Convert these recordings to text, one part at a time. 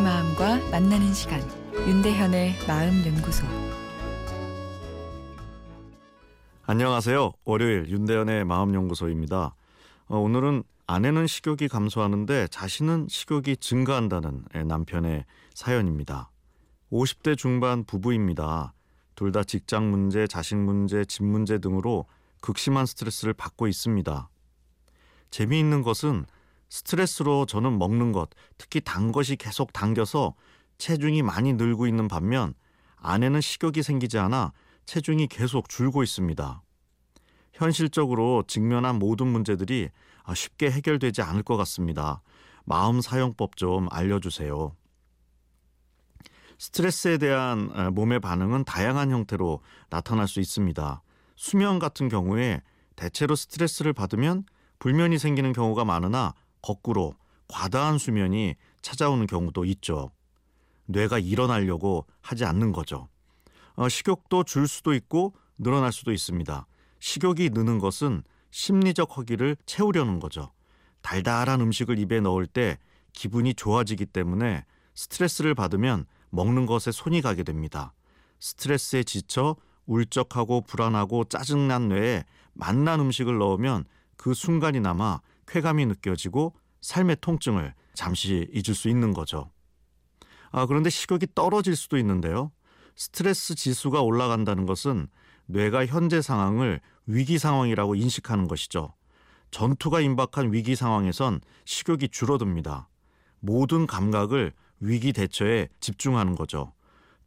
만나는 시간 윤대현의 마음 연구소 안녕하세요. 월요일 윤대현의 마음 연구소입니다. 어, 오늘은 아내는 식욕이 감소하는데 자신은 식욕이 증가한다는 남편의 사연입니다. 50대 중반 부부입니다. 둘 다 직장 문제, 자식 문제, 집 문제 등으로 극심한 스트레스를 받고 있습니다. 재미있는 것은 스트레스로 저는 먹는 것, 특히 단 것이 계속 당겨서 체중이 많이 늘고 있는 반면 아내는 식욕이 생기지 않아 체중이 계속 줄고 있습니다. 현실적으로 직면한 모든 문제들이 쉽게 해결되지 않을 것 같습니다. 마음 사용법 좀 알려주세요. 스트레스에 대한 몸의 반응은 다양한 형태로 나타날 수 있습니다. 수면 같은 경우에 대체로 스트레스를 받으면 불면이 생기는 경우가 많으나 거꾸로 과다한 수면이 찾아오는 경우도 있죠. 뇌가 일어나려고 하지 않는 거죠. 어, 식욕도 줄 수도 있고 늘어날 수도 있습니다. 식욕이 느는 것은 심리적 허기를 채우려는 거죠. 달달한 음식을 입에 넣을 때 기분이 좋아지기 때문에 스트레스를 받으면 먹는 것에 손이 가게 됩니다. 스트레스에 지쳐 울적하고 불안하고 짜증난 뇌에 맛난 음식을 넣으면 그 순간이나마 쾌감이 느껴지고 삶의 통증을 잠시 잊을 수 있는 거죠. 아, 그런데 식욕이 떨어질 수도 있는데요. 스트레스 지수가 올라간다는 것은 뇌가 현재 상황을 위기 상황이라고 인식하는 것이죠. 전투가 임박한 위기 상황에선 식욕이 줄어듭니다. 모든 감각을 위기 대처에 집중하는 거죠.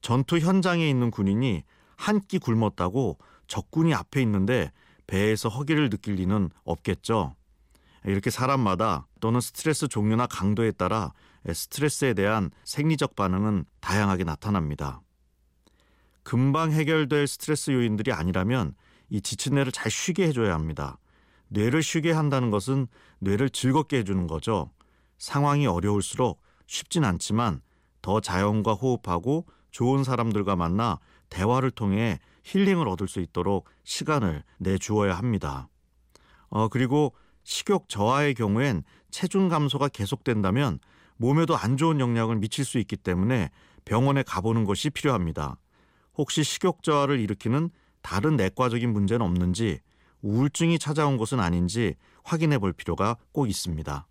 전투 현장에 있는 군인이 한 끼 굶었다고 적군이 앞에 있는데 배에서 허기를 느낄 리는 없겠죠. 이렇게 사람마다 또는 스트레스 종류나 강도에 따라 스트레스에 대한 생리적 반응은 다양하게 나타납니다. 금방 해결될 스트레스 요인들이 아니라면 이 지친 뇌를 잘 쉬게 해줘야 합니다. 뇌를 쉬게 한다는 것은 뇌를 즐겁게 해주는 거죠. 상황이 어려울수록 쉽진 않지만 더 자연과 호흡하고 좋은 사람들과 만나 대화를 통해 힐링을 얻을 수 있도록 시간을 내주어야 합니다. 어, 그리고 식욕 저하의 경우엔 체중 감소가 계속된다면 몸에도 안 좋은 영향을 미칠 수 있기 때문에 병원에 가보는 것이 필요합니다. 혹시 식욕 저하를 일으키는 다른 내과적인 문제는 없는지 우울증이 찾아온 것은 아닌지 확인해 볼 필요가 꼭 있습니다.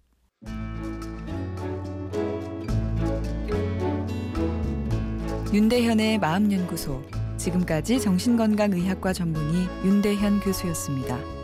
윤대현의 마음연구소 지금까지 정신건강의학과 전문의 윤대현 교수였습니다.